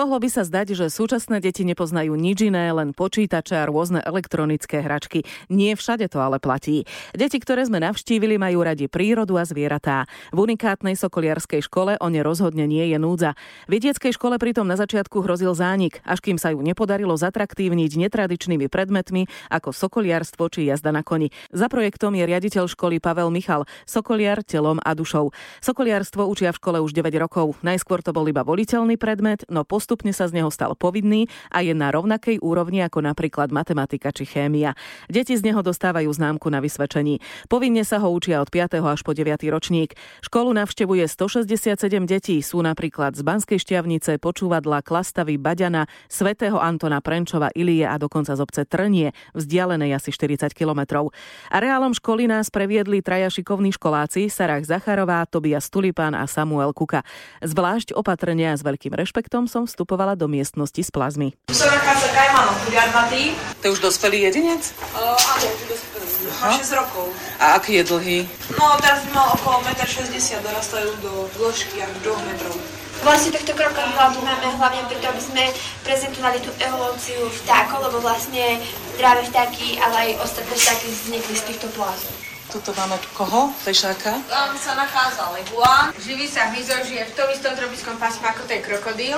Mohlo by sa zdať, že súčasné deti nepoznajú nič iné, len počítače a rôzne elektronické hračky. Nie všade to ale platí. Deti, ktoré sme navštívili, majú radi prírodu a zvieratá. V unikátnej sokoliarskej škole o ne rozhodne nie je núdza. V detskej škole pritom na začiatku hrozil zánik, až kým sa ju nepodarilo zatraktívniť netradičnými predmetmi ako sokoliarstvo či jazda na koni. Za projektom je riaditeľ školy Pavel Michal, sokoliar telom a dušou. Sokoliarstvo učia v škole už 9 rokov. Najskôr to bol iba voliteľný predmet, no po postupne sa z neho stal povinný a je na rovnakej úrovni ako napríklad matematika či chémia. Deti z neho dostávajú známku na vysvedčení. Povinne sa ho učia od 5. až po 9. ročník. Školu navštevuje 167 detí, sú napríklad z Banskej šťavnice, počúvadla, Klastavy, Baďana, svätého Antona Prenčova, Ilie a dokonca z obce Trnie, vzdialenej asi 40 kilometrov. Areálom školy nás previedli traja šikovní školáci Sarah Zacharová, Tobias Tulipán a Samuel Kuka. Zvlášť opatrne a s veľkým rešpektom som vstupovala do miestnosti s plazmy. Tu sa nachádza Kajmanov kuriarnatý. To je už dospelý jedinec? Uh, áno, už dospelý. Má 6 rokov. A aký je dlhý? No, teraz by mal okolo 1,60 m, dorastajú do dĺžky až 2 metrov. Vlastne tohto kroka máme hlavne preto, aby sme prezentovali tú evolúciu vtákov, lebo vlastne práve vtáky, ale aj ostatné vtáky vznikli z týchto plázov. Tuto máme koho? Fešáka? Tam sa nachádza legua. Živý sa hmyzo žije v tom istom tropickom pásme ako ten krokodíl.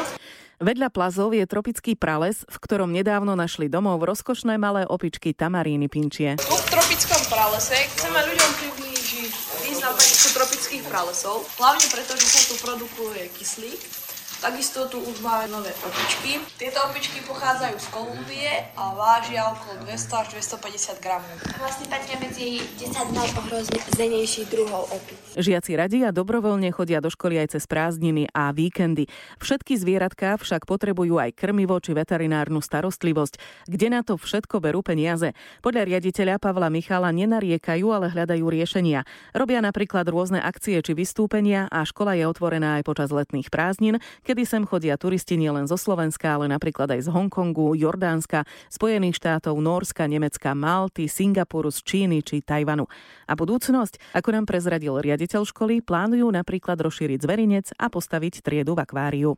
Vedľa plazov je tropický prales, v ktorom nedávno našli domov rozkošné malé opičky tamaríny pinčie. V tropickom pralese chceme ľuďom priblížiť význam takýchto tropických pralesov, hlavne preto, že sa tu produkuje kyslík, Takisto tu už máme nové opičky. Tieto opičky pochádzajú z Kolumbie a vážia okolo 200 až 250 gramov. Vlastne patria medzi 10 najohrozenejších druhov opic. Žiaci radi a dobrovoľne chodia do školy aj cez prázdniny a víkendy. Všetky zvieratká však potrebujú aj krmivo či veterinárnu starostlivosť. Kde na to všetko berú peniaze? Podľa riaditeľa Pavla Michala nenariekajú, ale hľadajú riešenia. Robia napríklad rôzne akcie či vystúpenia a škola je otvorená aj počas letných prázdnin, kedy sem chodia turisti nielen zo Slovenska, ale napríklad aj z Hongkongu, Jordánska, Spojených štátov, Norska, Nemecka, Malty, Singapuru, z Číny či Tajvanu. A budúcnosť, ako nám prezradil riaditeľ školy, plánujú napríklad rozšíriť zverinec a postaviť triedu v akváriu.